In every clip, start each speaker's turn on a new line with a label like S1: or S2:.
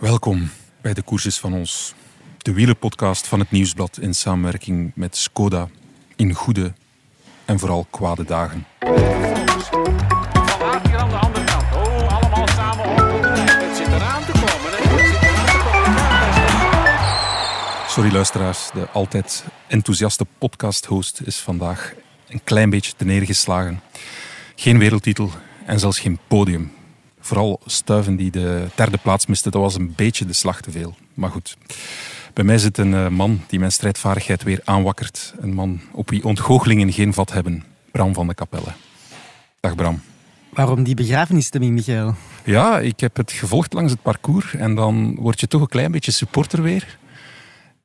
S1: Welkom bij de Koersjes van ons, de wielerpodcast van het Nieuwsblad in samenwerking met Skoda in goede en vooral kwade dagen.
S2: Van aan de andere kant. Allemaal samen. Het zit te komen. zit te komen.
S1: Sorry luisteraars, de altijd enthousiaste podcast-host is vandaag een klein beetje te neergeslagen. Geen wereldtitel en zelfs geen podium. Vooral Stuiven die de derde plaats miste, dat was een beetje de slag te veel. Maar goed, bij mij zit een eh, man die mijn strijdvaardigheid weer aanwakkert. Een man op wie ontgoochelingen geen vat hebben. Bram van de Kapelle. Dag Bram.
S3: Waarom die begrafenisstemming, Michael?
S1: Ja, ik heb het gevolgd langs het parcours en dan word je toch een klein beetje supporter weer.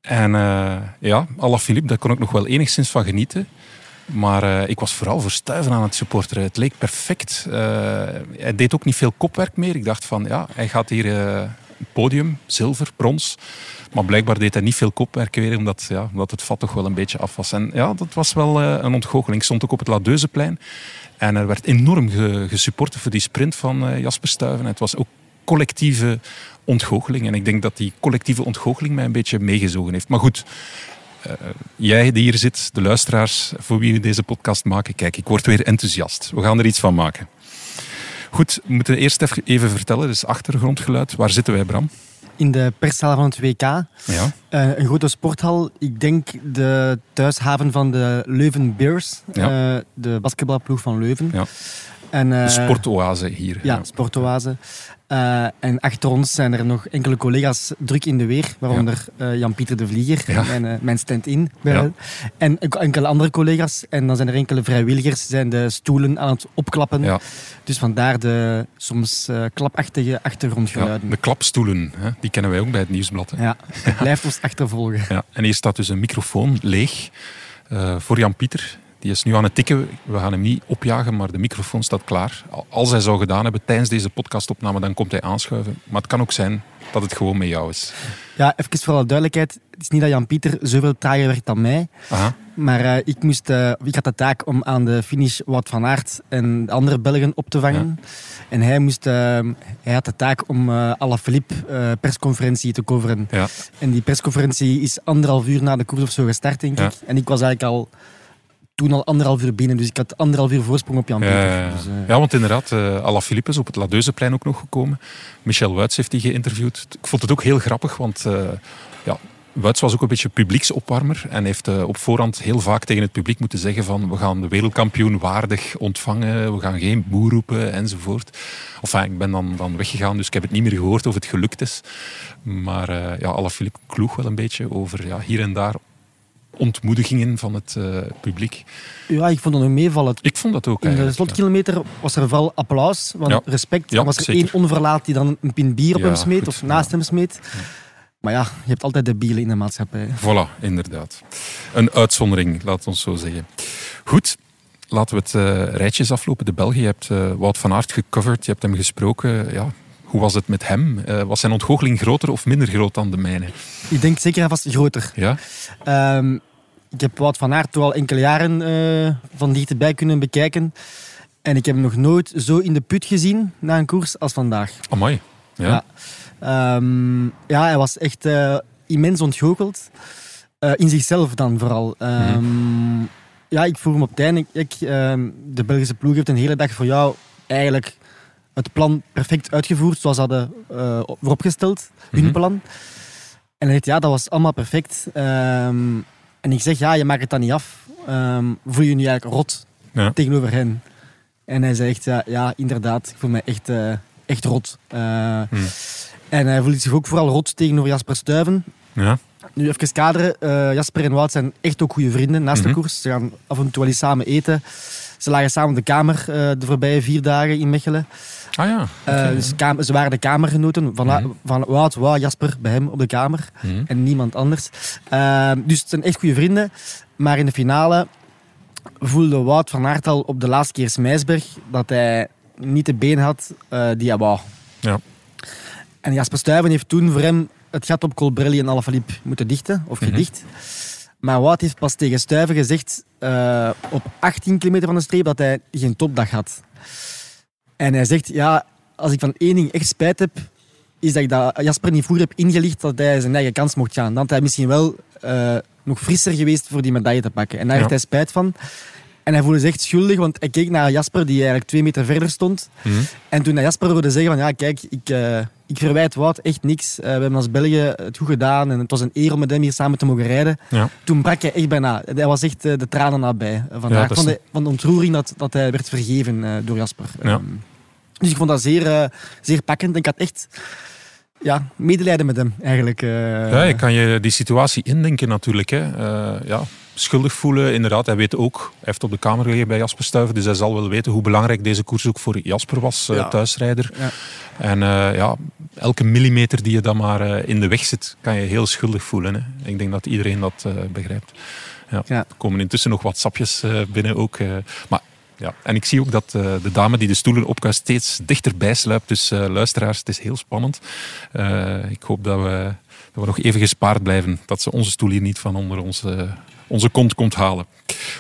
S1: En eh ja, Alaphilippe, daar kon ik nog wel enigszins van genieten. Maar eh, ik was vooral voor Stuiven aan het supporteren. Het leek perfect. Eh, hij deed ook niet veel kopwerk meer. Ik dacht van, ja, hij gaat hier eh, podium, zilver, brons. Maar blijkbaar deed hij niet veel kopwerk weer, omdat, ja, omdat het vat toch wel een beetje af was. En ja, dat was wel een ontgoocheling. Ik stond ook op het Ladeuzeplein. En er werd enorm ge- voor die sprint van Jasper Stuyven. Het was ook collectieve ontgoocheling. En ik denk dat die collectieve ontgoocheling mij een beetje meegezogen heeft. Maar goed, jij die hier zit, de luisteraars voor wie we deze podcast maken, kijk, ik word weer enthousiast. We gaan er iets van maken. Goed, we moeten eerst even- vertellen, dus achtergrondgeluid. Waar zitten wij, Bram?
S3: In de perszaal van het WK.
S1: Ja.
S3: Eh, een grote sporthal. Ik denk de thuishaven van de Leuven Bears.
S1: Ja.
S3: eh, de basketbalploeg van Leuven.
S1: Ja.
S3: En, eh,
S1: De sportoase hier.
S3: Ja, sportoase. Eh, en achter ons zijn er nog enkele collega's druk in de weer, waaronder eh, Jan-Pieter de Vlieger,
S1: Ja.
S3: mijn, mijn stand-in.
S1: Ja.
S3: En enk- enkele andere collega's. En dan zijn er enkele vrijwilligers zijn de stoelen aan het opklappen.
S1: Ja,
S3: Dus vandaar de soms klapachtige
S1: ja,
S3: achtergrondgeluiden.
S1: de klapstoelen, hè, die kennen wij ook bij het Nieuwsblad. hè.
S3: Ja, het blijft ons achtervolgen.
S1: Ja, en hier staat dus een microfoon leeg voor Jan-Pieter. Die is nu aan het tikken. We gaan hem niet opjagen, maar de microfoon staat klaar. Al- Als hij zou gedaan hebben tijdens deze podcastopname, dan komt hij aanschuiven. Maar het kan ook zijn dat het gewoon met jou is.
S3: Ja, even voor alle duidelijkheid. Het is niet dat Jan-Pieter zoveel trager werkt dan mij.
S1: Aha.
S3: Maar eh, ik, moest, eh, ik had de taak om aan de finish Wout van Aert en de andere Belgen op te vangen. En hij, moest, eh, hij had de taak om eh Alaphilippe persconferentie te coveren.
S1: Ja.
S3: En die persconferentie is anderhalf uur na de koers of zo gestart, denk
S1: Ja.
S3: ik. En ik was eigenlijk al toen al anderhalf uur binnen. Dus ik had anderhalf uur voorsprong op Jan-Pieter.
S1: Ja, ja, ja.
S3: Dus, eh,
S1: ja, want inderdaad, uh, Alaphilippe is op het Ladeuzeplein ook nog gekomen. Michel Wuits heeft die geïnterviewd. Ik vond het ook heel grappig, want uh, ja, Wuits was ook een beetje publieksopwarmer en heeft uh, op voorhand heel vaak tegen het publiek moeten zeggen van we gaan de wereldkampioen waardig ontvangen, we gaan geen boer roepen enzovoort. Enfin, ik ben dan, dan weggegaan, dus ik heb het niet meer gehoord of het gelukt is. Maar uh, ja, Alaphilippe kloeg wel een beetje over ja, hier en daar ontmoedigingen van het uh, publiek.
S3: Ja, ik vond dat nog meevallen.
S1: Ik vond dat ook
S3: In de slotkilometer was er wel applaus, want
S1: Ja.
S3: respect.
S1: Ja,
S3: er was er
S1: zeker.
S3: één onverlaat die dan een pint bier op
S1: Ja,
S3: hem smeet
S1: goed.
S3: of naast hem smeet. Maar ja, je hebt altijd de bielen in de maatschappij.
S1: Voilà, inderdaad. Een uitzondering, laat ons zo zeggen. Goed, laten we het uh, rijtjes aflopen. De Belgen, je hebt uh, Wout van Aert gecoverd, je hebt hem gesproken. Ja, hoe was het met hem? Uh, was zijn ontgoocheling groter of minder groot dan de mijne?
S3: Ik denk zeker en vast groter.
S1: Ja?
S3: Um, ik heb Wout van Aert toch al enkele jaren uh, van dichterbij kunnen bekijken. En ik heb hem nog nooit zo in de put gezien na een koers als vandaag.
S1: Amai. Ja.
S3: Ja, um, ja hij was echt uh, immens ontgoocheld. Uh, in zichzelf dan vooral. Um, mm. Ja, ik voer hem op het einde. Ik, de Belgische ploeg heeft een hele dag voor jou eigenlijk het plan perfect uitgevoerd, zoals ze hadden uh, vooropgesteld, hun
S1: Mhm.
S3: mm -hmm. plan. En hij zegt, ja, dat was allemaal perfect. Um, en ik zeg, ja, je maakt het dan niet af. Um, voel je je nu eigenlijk rot
S1: Ja.
S3: tegenover hen? En hij zegt, ja, ja inderdaad, ik voel me echt, uh, echt rot. Uh,
S1: Hmm.
S3: En hij voelt zich ook vooral rot tegenover Jasper Stuyven.
S1: Ja.
S3: Nu even kaderen. Uh, Jasper en Wout zijn echt ook goede vrienden naast
S1: Mhm.
S3: de koers. Ze gaan af en toe wel eens samen eten. Ze lagen samen op de kamer de voorbije vier dagen in Mechelen.
S1: Ah ja.
S3: Uh, dus ze waren de kamergenoten van,
S1: Mhm.
S3: van Wout, Wout, Jasper bij hem op de kamer.
S1: Mhm.
S3: En niemand anders. Uh, dus het zijn echt goede vrienden. Maar in de finale voelde Wout van Aert al op de laatste keer Smijsberg dat hij niet de been had uh, die hij wou.
S1: Ja.
S3: En Jasper Stuyven heeft toen voor hem het gat op Colbrelli en Alaphilippe moeten dichten, of
S1: Mhm.
S3: gedicht. Maar Wout heeft pas tegen Stuyven gezegd uh, op 18 kilometer van de streep dat hij geen topdag had. En hij zegt, ja, als ik van één ding echt spijt heb, is dat ik dat Jasper niet vroeger heb ingelicht dat hij zijn eigen kans mocht gaan. Dan had hij misschien wel eh, nog frisser geweest voor die medaille te pakken. En daar
S1: Ja.
S3: heeft hij spijt van. En hij voelde zich echt schuldig, want hij keek naar Jasper, die eigenlijk twee meter verder stond.
S1: Mhm.
S3: En toen hij Jasper hoorde zeggen van, ja, kijk, ik, eh, ik verwijt Wout echt niks. Eh, we hebben als België het goed gedaan en het was een eer om met hem hier samen te mogen rijden.
S1: Ja.
S3: Toen brak hij echt bijna. Hij was echt eh, de tranen nabij vandaag.
S1: Ja,
S3: van, de, van de ontroering dat, dat hij werd vergeven door Jasper.
S1: Ja.
S3: Ehm, dus ik vond dat zeer, zeer pakkend. En ik had echt ja, medelijden met hem, eigenlijk.
S1: Ja, je kan je die situatie indenken natuurlijk. Hè. Ja, schuldig voelen, inderdaad. Hij weet ook, hij heeft op de kamer gelegen bij Jasper Stuyven, dus hij zal wel weten hoe belangrijk deze koers ook voor Jasper was, eh,
S3: Ja.
S1: thuisrijder.
S3: Ja.
S1: En eh, ja, elke millimeter die je dan maar eh, in de weg zit, kan je heel schuldig voelen. Hè. Ik denk dat iedereen dat eh, begrijpt. Ja.
S3: Ja.
S1: Er komen intussen nog wat sapjes eh, binnen ook. eh, maar ja, en ik zie ook dat eh, de dame die de stoelen opkuist steeds dichterbij sluipt. Dus eh, luisteraars, het is heel spannend. Eh, ik hoop dat we, dat we nog even gespaard blijven. Dat ze onze stoel hier niet van onder onze, onze kont komt halen.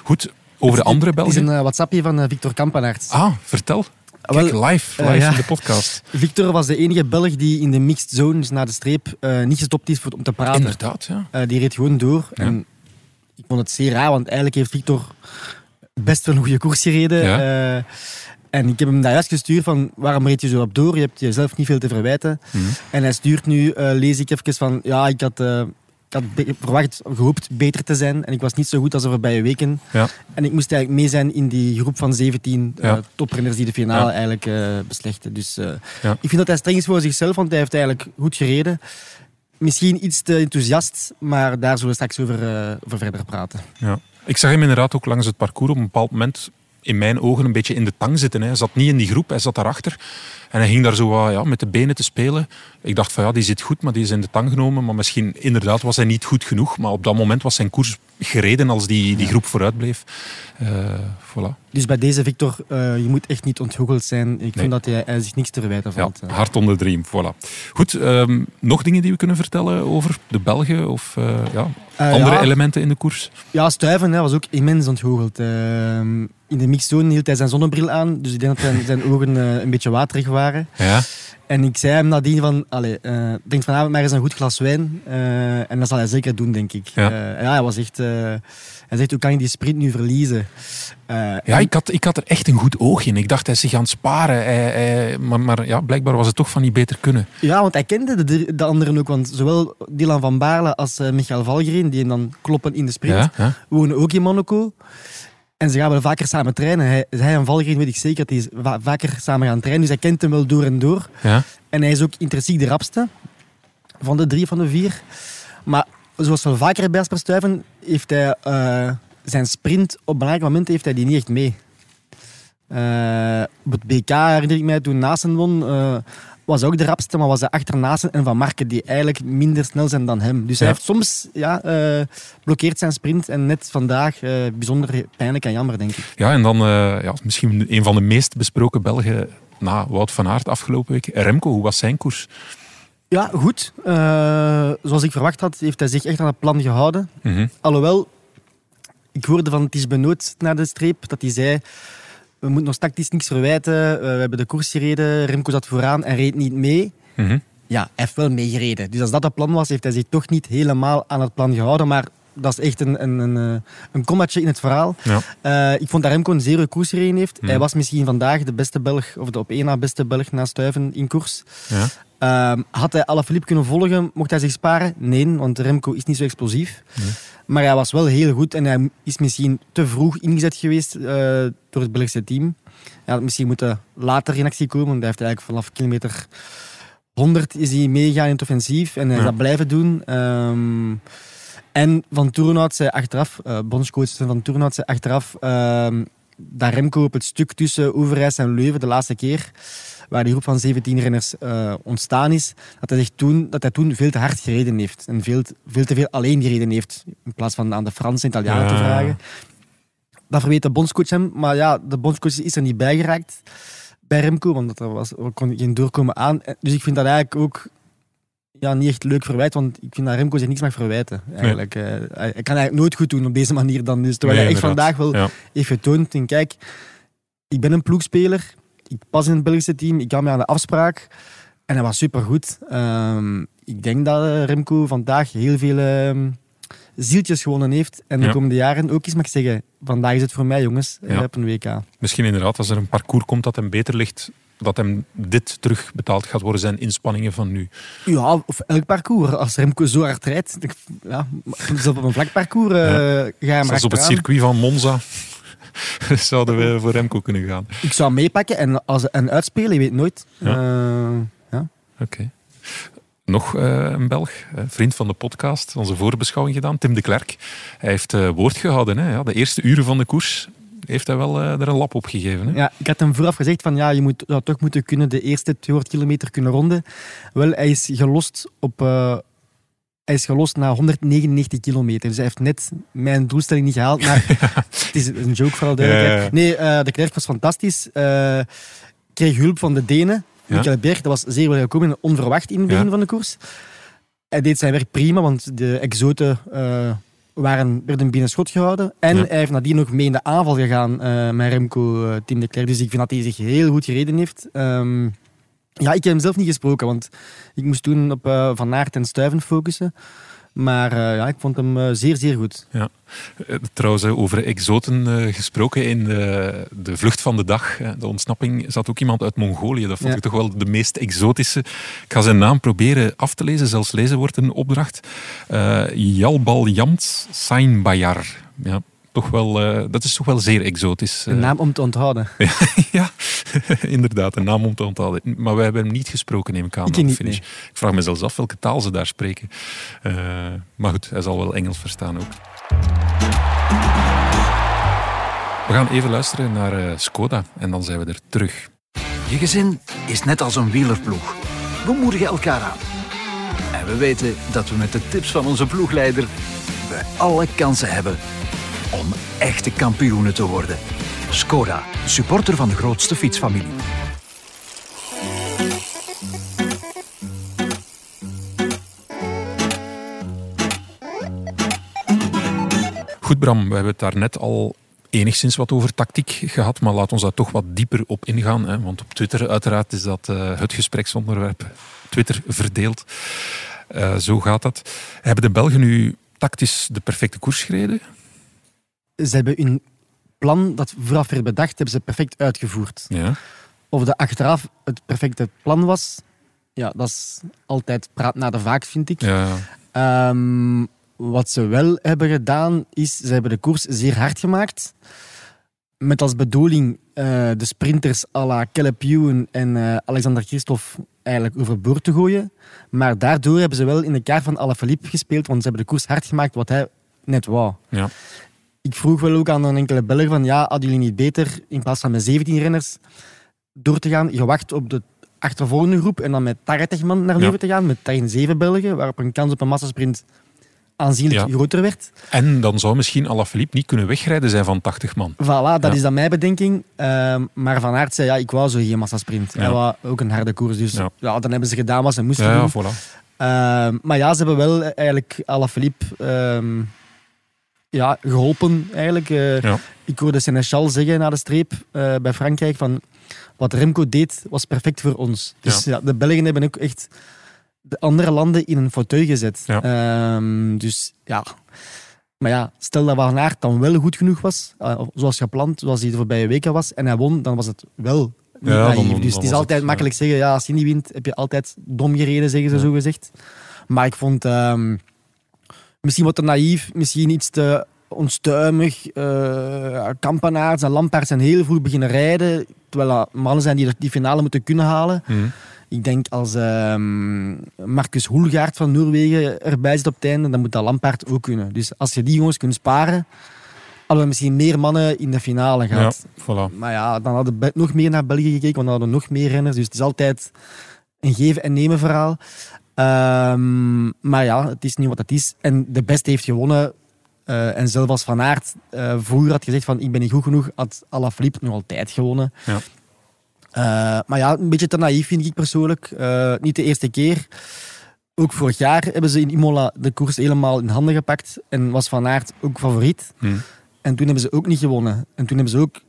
S1: Goed, over de andere
S3: Het is
S1: Belgen.
S3: een eh, WhatsAppje van eh, Victor Kampenaerts.
S1: Ah, vertel. Kijk, live,
S3: eh,
S1: live
S3: ja.
S1: in de podcast.
S3: Victor was de enige Belg die in de mixed zone, dus na de streep, niet gestopt is voor, om te praten.
S1: Inderdaad, ja.
S3: Die reed gewoon door.
S1: Ja.
S3: En ik vond het zeer raar, want eigenlijk heeft Victor best wel een goede koers gereden.
S1: Ja.
S3: En ik heb hem daar juist gestuurd van waarom reed je zo op door? Je hebt jezelf niet veel te verwijten.
S1: Mhm.
S3: En hij stuurt nu, lees ik even van, ja, ik had, had verwacht, gehoopt beter te zijn. En ik was niet zo goed als de voorbije weken.
S1: Ja.
S3: En ik moest eigenlijk mee zijn in die groep van 17 eh,
S1: Ja.
S3: toprenners die de finale
S1: Ja.
S3: eigenlijk eh, beslechten. Dus eh, ik vind dat hij streng is voor zichzelf, want hij heeft eigenlijk goed gereden. Misschien iets te enthousiast, maar daar zullen we straks over, over verder praten.
S1: Ja. Ik zag hem inderdaad ook langs het parcours op een bepaald moment in mijn ogen een beetje in de tang zitten. Hè. Hij zat niet in die groep, hij zat daarachter. En hij ging daar zo wat, ja, met de benen te spelen. Ik dacht van ja, die zit goed, maar die is in de tang genomen. Maar misschien inderdaad was hij niet goed genoeg. Maar op dat moment was zijn koers gereden als die, die groep vooruit bleef. Eh, voilà.
S3: Dus bij deze Victor, eh, je moet echt niet ontgoocheld zijn. Ik
S1: Nee.
S3: vind dat hij, hij zich niks te verwijten
S1: Ja,
S3: valt. eh.
S1: hard onder de riem, voilà. Goed, ehm, nog dingen die we kunnen vertellen over de Belgen of ja, andere
S3: ja.
S1: elementen in de koers?
S3: Ja, Stuyven hè, was ook immens ontgoocheld. Ehm, in de mixzone hield hij zijn zonnebril aan, dus ik denk dat zijn, zijn ogen een beetje waterig waren.
S1: Ja,
S3: En ik zei hem nadien van, allee, eh, denk vanavond maar eens een goed glas wijn. eh, en dat zal hij zeker doen, denk ik.
S1: Ja.
S3: Ja, ja hij was echt... eh, hij zegt, hoe kan ik die sprint nu verliezen? Eh,
S1: ja ik, had, ik had er echt een goed oog in. Ik dacht, hij is zich aan het sparen. Hij, hij- maar maar ja, blijkbaar was het toch van niet beter kunnen.
S3: Ja, want hij kende de, de anderen ook. Want zowel Dylan van Baarle als eh, Michael Valgren, die hem dan kloppen in de sprint,
S1: Ja, ja.
S3: wonen ook in Monaco. En ze gaan wel vaker samen trainen. Hij, hij en Valgren weet ik zeker dat die va- vaker samen gaan trainen. Dus hij kent hem wel door en door.
S1: ja.
S3: En hij is ook intrinsiek de rapste van de drie van de vier. Maar zoals wel vaker bij Stuyven, heeft hij eh, zijn sprint op belangrijke momenten heeft hij die niet echt mee. Eh, op het BK herinner ik mij toen Nasen won, eh, was ook de rapste, maar was hij achter Nasen en Van Marken die eigenlijk minder snel zijn dan hem. Dus hij
S1: Ja.
S3: heeft soms ja, blokkeert zijn sprint en net vandaag eh, bijzonder pijnlijk en jammer, denk ik.
S1: ja, en dan eh, ja, misschien een van de meest besproken Belgen na Wout van Aert afgelopen week. Remco, hoe was zijn koers?
S3: Ja, goed. Zoals ik verwacht had, heeft hij zich echt aan het plan gehouden.
S1: Mhm.
S3: Alhoewel, ik hoorde van Ties Benoot naar de streep dat hij zei: We moeten ons tactisch niks verwijten. Eh, we hebben de koers gereden. Remco zat vooraan en reed niet mee.
S1: Mhm.
S3: Ja, hij heeft wel meegereden. Dus als dat het plan was, heeft hij zich toch niet helemaal aan het plan gehouden. Maar dat is echt een, een, een, eh, een kommatje in het verhaal.
S1: Ja.
S3: Eh, ik vond dat Remco een zeer goede koers gereden heeft.
S1: Mhm.
S3: Hij was misschien vandaag de beste Belg, of de op één na beste Belg na Stuiven in koers.
S1: Ja.
S3: Ehm, had hij Alaphilippe kunnen volgen, mocht hij zich sparen? Nee, want Remco is niet zo explosief.
S1: Nee.
S3: Maar hij was wel heel goed en hij is misschien te vroeg ingezet geweest eh, door het Belgische team. Hij had misschien moeten later in actie komen, want hij heeft eigenlijk vanaf kilometer 100 is hij meegegaan in het offensief en hij is dat blijven doen. Ehm, en Van Toerenhout zei achteraf, eh bondscoach Van Toerenhout zei achteraf, ehm, dat Remco op het stuk tussen Overijs en Leuven de laatste keer, waar die groep van 17 renners eh, ontstaan is, dat hij, zich toen, dat hij toen veel te hard gereden heeft. En veel, te- veel te veel alleen gereden heeft, in plaats van aan de Fransen en Italianen te vragen. Dat verweet de bondscoach hem, maar ja, de bondscoach is er niet bij geraakt bij Remco, want er, was, er kon geen doorkomen aan. En- Dus ik vind dat eigenlijk ook ja, niet echt leuk verwijt, want ik vind dat Remco zich niks mag verwijten. Eigenlijk. Eh, hij, hij kan eigenlijk nooit goed doen op deze manier dan. Dus terwijl
S1: Nee,
S3: hij echt
S1: inderdaad.
S3: vandaag wel
S1: Ja.
S3: heeft getoond. En kijk, ik ben een ploegspeler. Ik pas in het Belgische team. Ik kan me aan de afspraak. En hij was supergoed. Ehm ik denk dat eh, Remco vandaag heel veel ehm, zieltjes gewonnen heeft. En de
S1: Ja.
S3: komende jaren ook eens mag ik zeggen, vandaag is het voor mij jongens, eh,
S1: Ja.
S3: op een WK.
S1: Misschien inderdaad, als er een parcours komt dat hem beter ligt, dat hem dit terugbetaald gaat worden, zijn inspanningen van nu.
S3: Ja, of elk parcours. Als Remco zo hard rijdt, ik- ja, op een vlak parcours ga je maar
S1: Zelfs op het circuit van Monza zouden we voor Remco kunnen gaan.
S3: Ik zou meepakken en, als, en uitspelen, je weet nooit.
S1: Ja.
S3: Eh, ja.
S1: Oké. Nog eh, een Belg, vriend van de podcast, onze voorbeschouwing gedaan, Tim de Klerk. Hij heeft woord gehouden. Hè? Ja, de eerste uren van de koers heeft hij wel eh, er een lap op gegeven. Hè?
S3: Ja, ik had hem vooraf gezegd van ja, je moet zou toch moeten kunnen de eerste 200 kilometer kunnen ronden. Wel, hij is gelost op... eh, hij is gelost na 199 kilometer. Dus hij heeft net mijn doelstelling niet gehaald. Maar het is een joke voor alle duidelijkheid.
S1: Ja, ja.
S3: Nee, eh, de Klerk was fantastisch. Eh, kreeg hulp van de Denen.
S1: Ja.
S3: Michael Berg, dat was zeer wel gekomen en onverwacht in het begin
S1: Ja.
S3: van de koers. Hij deed zijn werk prima, want de exoten waren, werden binnen schot gehouden. En
S1: Ja.
S3: hij heeft nadien nog mee in de aanval gegaan eh, met Remco, eh, Tim de Klerk. Dus ik vind dat hij zich heel goed gereden heeft. Ehm, ja, ik heb hem zelf niet gesproken, want ik moest toen op eh, Van Aert en Stuyven focussen. Maar eh, ja, ik vond hem eh, zeer, zeer goed.
S1: Eh, Trouwens, over exoten gesproken in de, de vlucht van de dag, de ontsnapping, zat ook iemand uit Mongolië. Dat vond
S3: Ja.
S1: ik toch wel de meest exotische. Ik ga zijn naam proberen af te lezen, zelfs lezen wordt een opdracht. Jalbal Jamt Sainbayar. Ja, toch wel, eh, dat is toch wel zeer exotisch.
S3: Een
S1: eh.
S3: naam om te onthouden.
S1: ja, inderdaad, een naam om te onthouden. Maar wij hebben hem niet gesproken, neem ik aan.
S3: Ik niet,
S1: finish.
S3: nee.
S1: Ik vraag me zelfs af welke taal ze daar spreken. Eh, maar goed, hij zal wel Engels verstaan ook. We gaan even luisteren naar Skoda en dan zijn we er terug.
S4: Je gezin is net als een wielerploeg. We moedigen elkaar aan. En we weten dat we met de tips van onze ploegleider we alle kansen hebben om echte kampioenen te worden. Skoda, supporter van de grootste fietsfamilie.
S1: Goed Bram, we hebben het daar net al enigszins wat over tactiek gehad, maar laat ons daar toch wat dieper op ingaan. Hè? Want op Twitter uiteraard is dat eh, het gespreksonderwerp. Twitter verdeeld. Eh, zo gaat dat. Hebben de Belgen nu tactisch de perfecte koers gereden?
S3: Ze hebben hun plan dat vooraf werd bedacht, hebben ze perfect uitgevoerd.
S1: Ja.
S3: Of de achteraf het perfecte plan was, ja, dat is altijd praat naar de vaak, vind ik.
S1: ja.
S3: Ehm, wat ze wel hebben gedaan, is ze hebben de koers zeer hard gemaakt. Met als bedoeling eh, de sprinters à la Caleb Ewan en eh, Alexander Christophe eigenlijk overboord te gooien. Maar daardoor hebben ze wel in de kaart van Alaphilippe gespeeld, want ze hebben de koers hard gemaakt wat hij net wou.
S1: Ja.
S3: Ik vroeg wel ook aan een enkele Belg van ja, hadden jullie niet beter in plaats van met 17 renners door te gaan, gewacht op de achtervolgende groep en dan met 80 man naar
S1: Ja.
S3: Leuven te gaan, met daarin 7 Belgen, waarop een kans op een massasprint aanzienlijk
S1: Ja.
S3: groter werd.
S1: En dan zou misschien Alaphilippe niet kunnen wegrijden zijn van 80 man.
S3: Voilà, dat
S1: Ja.
S3: is dan mijn bedenking. Ehm, maar Van Aert zei, ja, ik wou zo geen massasprint.
S1: Ja.
S3: Hij wou ook een harde koers. Dus
S1: Ja.
S3: dan hebben ze gedaan wat ze moesten doen.
S1: voilà.
S3: Ehm, maar ja, ze hebben wel eigenlijk Alaphilippe ehm ja, geholpen. Eigenlijk. Eh,
S1: Ja.
S3: Ik hoorde Sénéchal zeggen na de streep eh, bij Frankrijk van wat Remco deed was perfect voor ons. Dus ja. de Belgen hebben ook echt de andere landen in een fauteuil gezet.
S1: Ja.
S3: Ehm, dus ja. Maar ja, stel dat Van Aert dan wel goed genoeg was, eh, zoals gepland, zoals hij de voorbije weken was, en hij won, dan was het wel niet
S1: Ja, dan-
S3: naïef.
S1: dan
S3: dus het is altijd makkelijk zeggen, ja, als je niet wint, heb je altijd dom gereden, zeggen ze zo gezegd. Maar ik vond ehm, misschien wat te naïef, misschien iets te onstuimig. Uh, Kampenaerts en Lampaard zijn heel vroeg beginnen rijden, terwijl dat mannen zijn die die finale moeten kunnen halen.
S1: Mhm.
S3: Ik denk als ehm, Marcus Hoelgaard van Noorwegen erbij zit op het einde, dan moet dat Lampaard ook kunnen. Dus als je die jongens kunt sparen, hadden we misschien meer mannen in de finale
S1: Ja,
S3: gehad.
S1: voilà.
S3: Maar ja, dan hadden we nog meer naar België gekeken, want dan hadden we nog meer renners. Dus het is altijd een geven en nemen verhaal. Ehm, maar ja, het is niet wat het is. En de beste heeft gewonnen. Uh, en zelfs als Van Aert uh, vroeger had gezegd van ik ben niet goed genoeg, had Alaphilippe nog altijd gewonnen.
S1: Ja.
S3: Uh, maar ja, een beetje te naïef vind ik persoonlijk. Niet de eerste keer. Ook vorig jaar hebben ze in Imola de koers helemaal in handen gepakt. En was Van Aert ook favoriet.
S1: Hmm.
S3: En toen hebben ze ook niet gewonnen. En toen hebben ze ook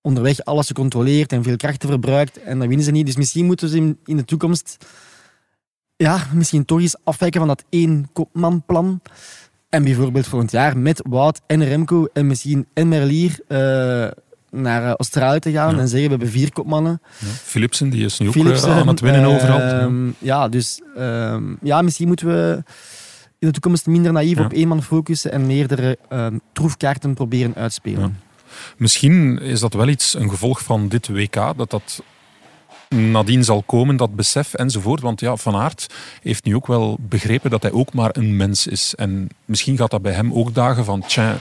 S3: onderweg alles gecontroleerd en veel krachten verbruikt en dan winnen ze niet. Dus misschien moeten ze in, in de toekomst ja, misschien toch eens afwijken van dat één kopmanplan. En bijvoorbeeld volgend jaar met Wout en Remco en misschien en Merlier eh, naar eh, Australië te gaan
S1: Ja.
S3: en zeggen we hebben vier kopmannen.
S1: Ja. Philipsen, die is nu ook
S3: Philipsen,
S1: eh, aan het winnen
S3: eh,
S1: overal. Ja.
S3: Ja, dus ehm, ja, misschien moeten we in de toekomst minder naïef op één man focussen en meerdere ehm, troefkaarten proberen uitspelen.
S1: Misschien is dat wel iets, een gevolg van dit WK, dat dat nadien zal komen, dat besef enzovoort. Want ja, Van Aert heeft nu ook wel begrepen dat hij ook maar een mens is. En misschien gaat dat bij hem ook dagen van, tja,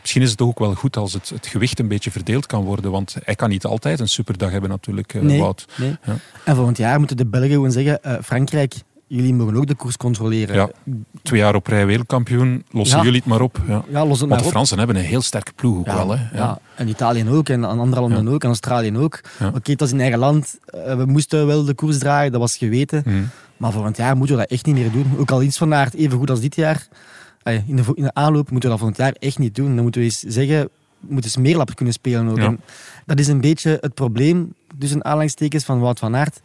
S1: misschien is het toch ook wel goed als het, het gewicht een beetje verdeeld kan worden. Want hij kan niet altijd een superdag hebben natuurlijk, eh,
S3: Nee,
S1: Wout.
S3: nee.
S1: Ja.
S3: En volgend jaar moeten de Belgen gewoon zeggen, eh, Frankrijk, jullie mogen ook de koers controleren.
S1: Ja, twee jaar op rij wereldkampioen, lossen
S3: Ja.
S1: jullie het maar op. Ja.
S3: Ja, los het
S1: Want
S3: maar
S1: de
S3: op.
S1: Fransen hebben een heel sterke ploeg ook
S3: Ja,
S1: wel. Hè?
S3: ja. en Italië ook, en aan andere landen ook, en Australië ook. Oké, het was in eigen land, eh, we moesten wel de koers draaien, dat was geweten.
S1: Mhm.
S3: Maar volgend jaar moeten we dat echt niet meer doen. Ook al iets van Aert even goed als dit jaar. Allee, In de, in de aanloop moeten we dat volgend jaar echt niet doen. Dan moeten we eens zeggen, we moeten smeerlap kunnen spelen ook. En dat is een beetje het probleem, dus een aanleidingstekens van Wout van Aert.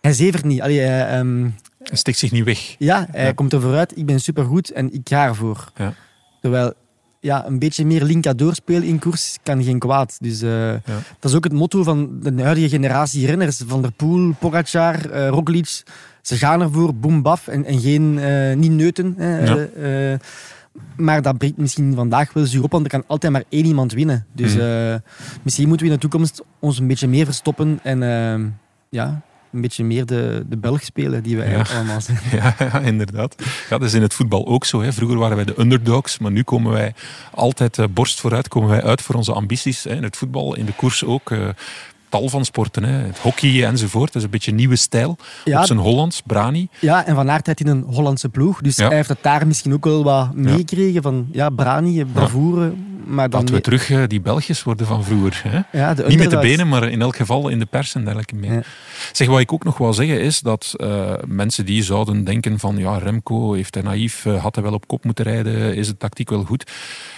S3: Hij zevert niet. Allee, hij, ehm,
S1: Hij stikt zich niet weg.
S3: ja, hij
S1: Ja.
S3: komt er vooruit, ik ben supergoed en ik ga ervoor.
S1: Ja.
S3: Terwijl ja, een beetje meer linka doorspelen in koers kan geen kwaad. Dus eh, dat is ook het motto van de huidige generatie renners. Van der Poel, Pogacar, eh Roglic. Ze gaan ervoor, boem, baf. En, en geen, eh, niet neuten.
S1: Ja.
S3: eh, eh, maar dat brengt misschien vandaag wel zuur op, want er kan altijd maar één iemand winnen. Dus eh, misschien moeten we in de toekomst ons een beetje meer verstoppen en eh, ja, een beetje meer de, de Belg spelen die we eigenlijk allemaal zijn.
S1: Ja, ja, inderdaad. Ja, dat is in het voetbal ook zo. Hè. Vroeger waren wij de underdogs, maar nu komen wij altijd eh, borst vooruit, komen wij uit voor onze ambities. Hè. In het voetbal, in de koers ook. eh, tal van sporten, hè. het hockey enzovoort. Dat is een beetje een nieuwe stijl.
S3: Ja,
S1: Op zijn Hollands, Brani.
S3: Ja, en Van Aert had in een Hollandse ploeg. Dus hij heeft het daar misschien ook wel wat meegekregen van ja, Brani, bravoure. Maar dan
S1: Laten we terug eh, die Belgiërs worden van vroeger. Hè.
S3: ja,
S1: Niet met de benen, maar in elk geval in de pers en dergelijke mee.
S3: Ja.
S1: Zeg, wat ik ook nog wil zeggen is dat eh, mensen die zouden denken van ja, Remco heeft hij naïef, eh, had hij wel op kop moeten rijden, is de tactiek wel goed?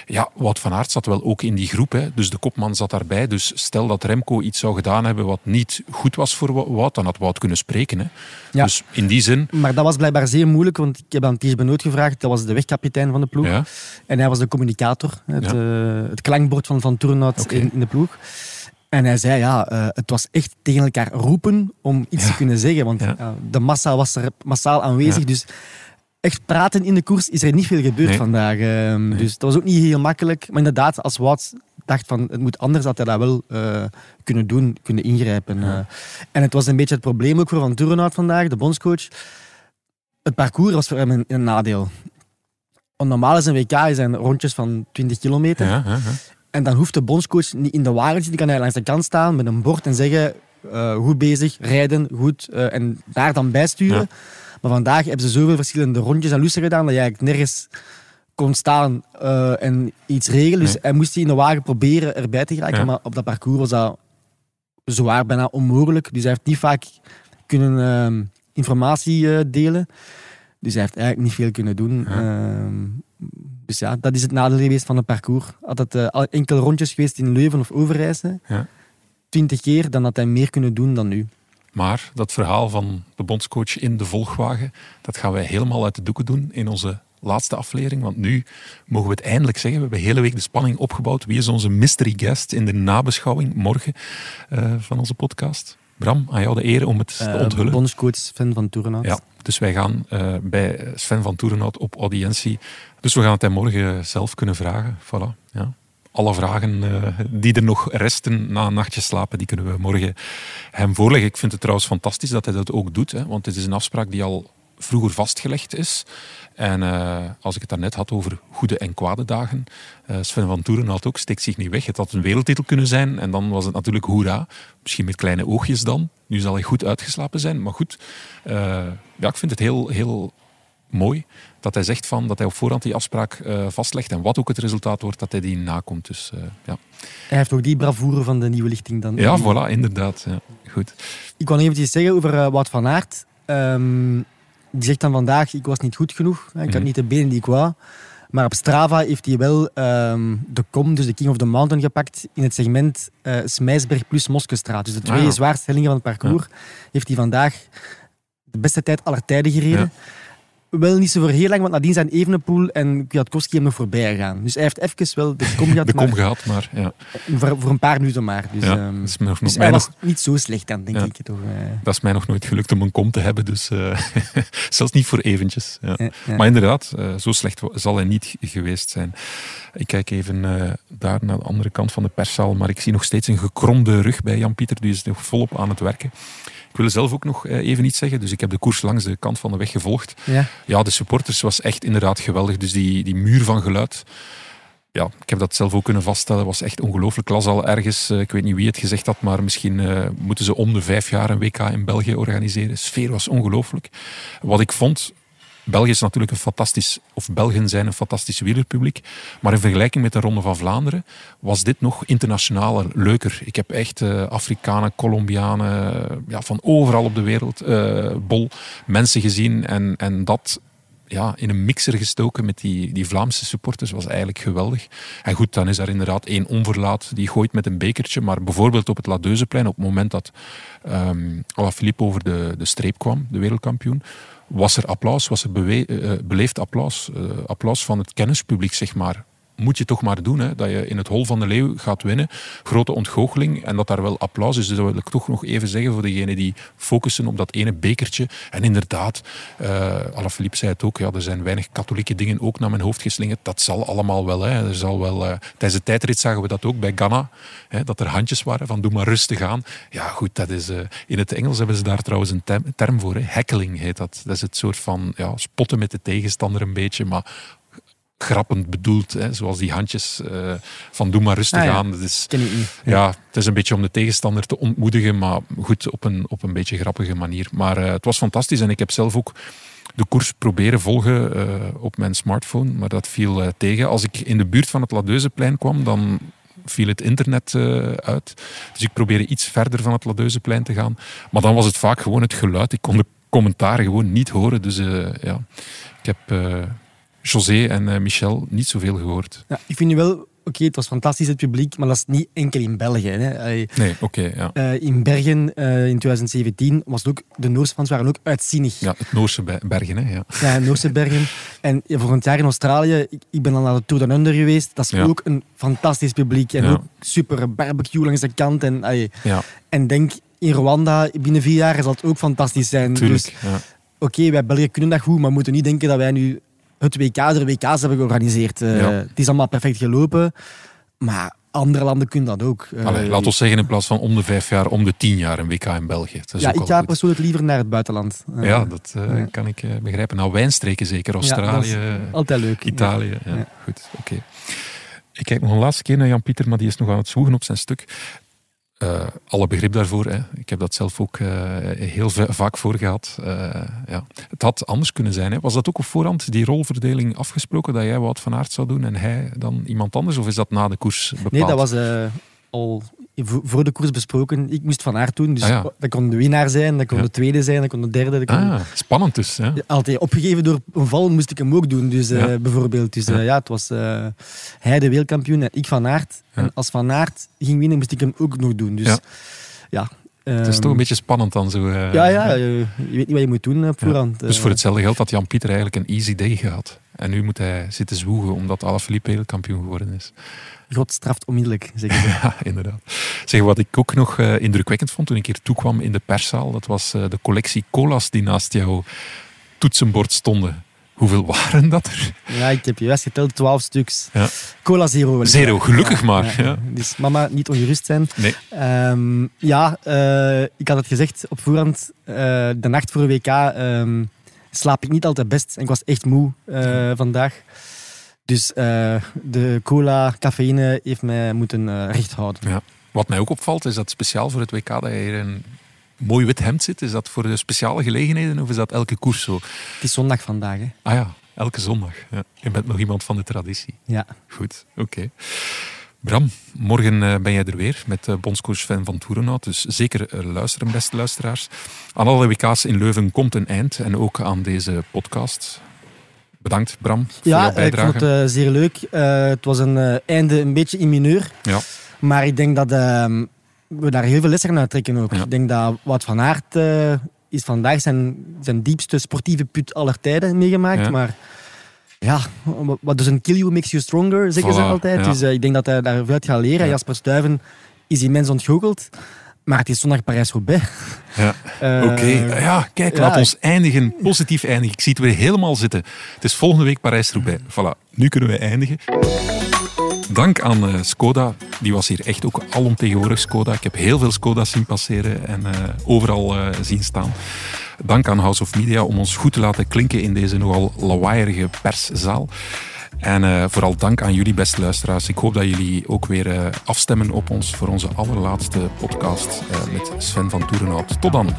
S1: Ja, Wout van Aert zat wel ook in die groep, hè. dus de kopman zat daarbij. Dus stel dat Remco iets zou gedaan hebben wat niet goed was voor Wo- Wout, dan had Wout kunnen spreken. Hè.
S3: Ja.
S1: Dus in die zin,
S3: Maar dat was blijkbaar zeer moeilijk, want ik heb aan Ties Benoot gevraagd. Dat was de wegkapitein van de ploeg.
S1: ja,
S3: En hij was de communicator, het,
S1: Ja.
S3: Eh, het klankbord van Van Toornhout
S1: Oké.
S3: in, in de ploeg. En hij zei, ja, eh, het was echt tegen elkaar roepen om iets
S1: Ja.
S3: te kunnen zeggen. Want
S1: Ja.
S3: de massa was er massaal aanwezig.
S1: Ja.
S3: Dus echt praten in de koers is er niet veel gebeurd
S1: Nee.
S3: vandaag. ehm, Dus dat was ook niet heel makkelijk. Maar inderdaad, als Wout dacht van het moet anders, had hij dat wel eh, kunnen doen, kunnen ingrijpen. En het was een beetje het probleem ook voor Van Toornhout vandaag, de bondscoach. Het parcours was voor hem een, een nadeel. Want normaal is een WK zijn rondjes van 20 kilometer.
S1: ja, ja, ja.
S3: En dan hoeft de bondscoach niet in de wagen te zitten. Die kan hij langs de kant staan met een bord en zeggen... eh, goed bezig, rijden, goed. eh, en daar dan bijsturen. Maar vandaag hebben ze zoveel verschillende rondjes en lussen gedaan dat je eigenlijk nergens kon staan eh, en iets regelen. Dus
S1: Nee.
S3: hij moest in de wagen proberen erbij te geraken. Maar op dat parcours was dat zwaar, bijna onmogelijk. Dus hij heeft niet vaak kunnen informatie delen. Dus hij heeft eigenlijk niet veel kunnen doen.
S1: Ja.
S3: Ehm, dus ja, dat is het nadeel geweest van het parcours. Had het eh, enkele rondjes geweest in Leuven of Overijse,
S1: Ja.
S3: twintig keer, dan had hij meer kunnen doen dan nu.
S1: Maar dat verhaal van de bondscoach in de volgwagen, dat gaan wij helemaal uit de doeken doen in onze laatste aflevering. Want nu mogen we het eindelijk zeggen. We hebben de hele week de spanning opgebouwd. Wie is onze mystery guest in de nabeschouwing morgen eh, van onze podcast? Bram, aan jou de eer om het te
S3: Eh,
S1: onthullen.
S3: bondscoach Sven van Toerenhout.
S1: Ja, dus wij gaan eh, bij Sven van Toerenhout op audiëntie. Dus we gaan het hem morgen zelf kunnen vragen. Voilà, ja. Alle vragen eh, die er nog resten na een nachtje slapen, die kunnen we morgen hem voorleggen. Ik vind het trouwens fantastisch dat hij dat ook doet, hè, want het is een afspraak die al vroeger vastgelegd is. En eh, als ik het daarnet had over goede en kwade dagen, eh, Sven van Toerenhout ook, steekt zich niet weg. Het had een wereldtitel kunnen zijn en dan was het natuurlijk hoera. Misschien met kleine oogjes dan. Nu zal hij goed uitgeslapen zijn, maar goed. eh, ja, ik vind het heel, heel mooi dat hij zegt van, dat hij op voorhand die afspraak vastlegt en wat ook het resultaat wordt, dat hij die nakomt. Dus ja.
S3: Hij heeft ook die bravoure van de nieuwe lichting dan.
S1: ja, voilà, inderdaad. Ja. Goed.
S3: Ik wil eventjes zeggen over Wout van Aert. Ehm, die zegt dan vandaag, ik was niet goed genoeg. Ik had
S1: Mhm.
S3: niet de benen die ik wou. Maar op Strava heeft hij wel ehm, de kom, dus de King of the Mountain, gepakt in het segment eh Smijsberg plus Moskestraat. Dus de twee
S1: Ah, ja.
S3: zwaarste hellingen van het parcours heeft hij vandaag de beste tijd aller tijden gereden. Wel niet zo voor heel lang, want nadien zijn Evenepoel en Kwiatkowski hem nog voorbij gegaan. Dus hij heeft even wel de kom gehad,
S1: De kom
S3: maar
S1: gehad, maar ja,
S3: voor, voor een paar minuten maar. Dus,
S1: ja
S3: ehm,
S1: dat, is mij nog,
S3: dus
S1: mij
S3: hij
S1: nog-
S3: was niet zo slecht dan, denk
S1: Ja.
S3: ik. Toch, eh.
S1: dat is mij nog nooit gelukt om een kom te hebben, dus eh, zelfs niet voor eventjes. Ja. Maar inderdaad, eh, zo slecht zal hij niet geweest zijn. Ik kijk even daar naar de andere kant van de perszaal, maar ik zie nog steeds een gekromde rug bij Jan-Pieter, die is nog volop aan het werken. Ik wil zelf ook nog even iets zeggen, dus ik heb de koers langs de kant van de weg gevolgd.
S3: Ja.
S1: Ja, de supporters was echt inderdaad geweldig, dus die, die muur van geluid... Ja, ik heb dat zelf ook kunnen vaststellen. was echt ongelooflijk. Las al ergens, eh, ik weet niet wie het gezegd had, maar misschien eh, moeten ze om de vijf jaar een WK in België organiseren. De sfeer was ongelooflijk. Wat ik vond, België is natuurlijk een fantastisch, of Belgen zijn een fantastisch wielerpubliek. Maar in vergelijking met de Ronde van Vlaanderen was dit nog internationaler, leuker. Ik heb echt eh, Afrikanen, Colombianen, ja, van overal op de wereld, eh, bol mensen gezien. En, en dat ja, in een mixer gestoken met die, die Vlaamse supporters was eigenlijk geweldig. En goed, dan is daar inderdaad één onverlaat die gooit met een bekertje. Maar bijvoorbeeld op het Ladeuzeplein, op het moment dat ehm Alaphilippe over de, de streep kwam, de wereldkampioen, was er applaus, was er bewe- eh, beleefd applaus. eh, applaus van het kennispubliek, zeg maar. Moet je toch maar doen, hè, dat je in het hol van de leeuw gaat winnen. Grote ontgoocheling en dat daar wel applaus is. Dus dat wil ik toch nog even zeggen voor degenen die focussen op dat ene bekertje. En inderdaad, eh Alaphilippe zei het ook, ja, er zijn weinig katholieke dingen ook naar mijn hoofd geslingerd. Dat zal allemaal wel. Hè. Er zal wel eh, tijdens de tijdrit zagen we dat ook bij Ghana, hè, dat er handjes waren van doe maar rustig aan. Ja goed, dat is, eh, in het Engels hebben ze daar trouwens een term voor. Hè. Heckling heet dat. Dat is het soort van ja, spotten met de tegenstander een beetje, maar grappend bedoeld. Hè. Zoals die handjes eh, van doe maar rustig
S3: Ah, ja.
S1: aan. Dat is,
S3: Ken ik niet.
S1: ja, het is een beetje om de tegenstander te ontmoedigen, maar goed, op een, op een beetje grappige manier. Maar eh, het was fantastisch en ik heb zelf ook de koers proberen volgen eh, op mijn smartphone, maar dat viel tegen. Als ik in de buurt van het Ladeuzeplein kwam, dan viel het internet uit. Dus ik probeerde iets verder van het Ladeuzeplein te gaan. Maar dan was het vaak gewoon het geluid. Ik kon de commentaren gewoon niet horen. Dus ja, ik heb José en eh, Michel niet zoveel gehoord.
S3: Ja, ik vind nu wel, oké, het was fantastisch het publiek, maar dat is niet enkel in België. Hè.
S1: Nee, oké, ja.
S3: eh, in Bergen eh, in 2017 was het ook, de Noorse fans waren ook uitzinnig.
S1: Ja, het Noorse Be- bergen, hè. Ja.
S3: Ja, Noorse Bergen. En ja, volgend jaar in Australië, ik, ik ben dan naar de Tour Down Under geweest, dat is
S1: Ja.
S3: ook een fantastisch publiek. En ook super barbecue langs de kant. En, en denk, in Rwanda, binnen vier jaar zal het ook fantastisch zijn.
S1: tuurlijk.
S3: Dus oké, wij België kunnen dat goed, maar moeten niet denken dat wij nu het WK er WK's hebben georganiseerd. Eh,
S1: Ja.
S3: Het is allemaal perfect gelopen, maar andere landen kunnen dat ook. Eh,
S1: Allee, laat ons zeggen, in plaats van om de vijf jaar, om de tien jaar een WK in België. Dat is
S3: ja, ik ga persoonlijk liever naar het buitenland. Eh,
S1: Ja, dat
S3: ja.
S1: kan ik begrijpen. Nou, wijnstreken zeker. Australië,
S3: Ja, altijd leuk.
S1: Italië. Ja. Goed, oké. Ik kijk nog een laatste keer naar Jan-Pieter, maar die is nog aan het zwoegen op zijn stuk. Eh, alle begrip daarvoor. Hè. Ik heb dat zelf ook eh, heel va- vaak voor gehad. Eh, ja. Het had anders kunnen zijn. Hè. Was dat ook op voorhand, die rolverdeling afgesproken, dat jij Wout van Aert zou doen en hij dan iemand anders? Of is dat na de koers bepaald?
S3: Nee, dat was al voor de koers besproken. Ik moest van aard doen. Dus
S1: Ah, ja.
S3: dat kon de winnaar zijn, dat kon
S1: Ja.
S3: de tweede zijn, dat kon de derde. Dat kon...
S1: Ah, spannend dus. Hè.
S3: Altijd opgegeven door een val moest ik hem ook doen, dus, eh, bijvoorbeeld. Dus eh,
S1: Ja.
S3: ja, het was eh, hij de wereldkampioen en ik van Aert. En als Van Aert ging winnen, moest ik hem ook nog doen. Dus
S1: Ja. Het is
S3: ehm,
S1: toch een beetje spannend dan zo. eh,
S3: Ja, ja, eh, je weet niet wat je moet doen op voorhand.
S1: Dus
S3: eh.
S1: voor hetzelfde geld had Jan-Pieter eigenlijk een easy day gehad. En nu moet hij zitten zwoegen omdat Alaphilippe wereldkampioen geworden is.
S3: God straft onmiddellijk, zeg ik.
S1: Ja, inderdaad. Zeg, wat ik ook nog eh, indrukwekkend vond toen ik hier toekwam in de perszaal, dat was eh, de collectie cola's die naast jouw toetsenbord stonden. Hoeveel waren dat er?
S3: Ja, ik heb juist geteld, 12 stuks.
S1: Ja.
S3: Cola Zero.
S1: Zero, gelukkig maar, ja.
S3: Dus mama, niet ongerust zijn.
S1: Nee.
S3: Ehm, ja, eh, ik had het gezegd op voorhand. de nacht voor WK ehm, slaap ik niet altijd best. En ik was echt moe vandaag. Dus eh, de cola, cafeïne heeft mij moeten eh, recht houden.
S1: Ja. Wat mij ook opvalt, is dat speciaal voor het WK dat je hier een mooi wit hemd zit. Is dat voor de speciale gelegenheden of is dat elke koers zo?
S3: Het is zondag vandaag. Hè.
S1: Ah ja, elke zondag. Ja. Je bent nog iemand van de traditie.
S3: Ja.
S1: Goed, oké. Bram, morgen eh, ben jij er weer met bondscoach Sven van Toerenhout. Dus zeker luisteren, beste luisteraars. Aan alle WK's in Leuven komt een eind en ook aan deze podcast. Bedankt, Bram, voor
S3: Ja, ik vond het eh, zeer leuk. Eh, het was een eh, einde een beetje in mineur.
S1: Ja.
S3: Maar ik denk dat ehm, we daar heel veel lessen uit trekken ook.
S1: Ja.
S3: Ik denk dat Wout van Aert is vandaag zijn, zijn diepste sportieve put aller tijden meegemaakt.
S1: Ja.
S3: Maar ja, wat does een kill you makes you stronger, zeggen ze altijd.
S1: ja.
S3: Dus ik denk dat hij daar veel uit gaat leren.
S1: Ja.
S3: Jasper Stuyven is immens ontgoocheld. Maar het is zondag Parijs-Roubaix.
S1: Ja.
S3: Eh,
S1: Oké, ja, kijk,
S3: ja,
S1: laat ons eindigen, positief eindigen. Ik zie het weer helemaal zitten. Het is volgende week Parijs-Roubaix. Voilà, nu kunnen we eindigen. Dank aan eh, Skoda, die was hier echt ook alomtegenwoordig Skoda. Ik heb heel veel Skoda's zien passeren en eh, overal zien staan. Dank aan House of Media om ons goed te laten klinken in deze nogal lawaaierige perszaal. En eh, vooral dank aan jullie, beste luisteraars. Ik hoop dat jullie ook weer eh, afstemmen op ons voor onze allerlaatste podcast eh, met Sven van Toerenhout. Tot dan.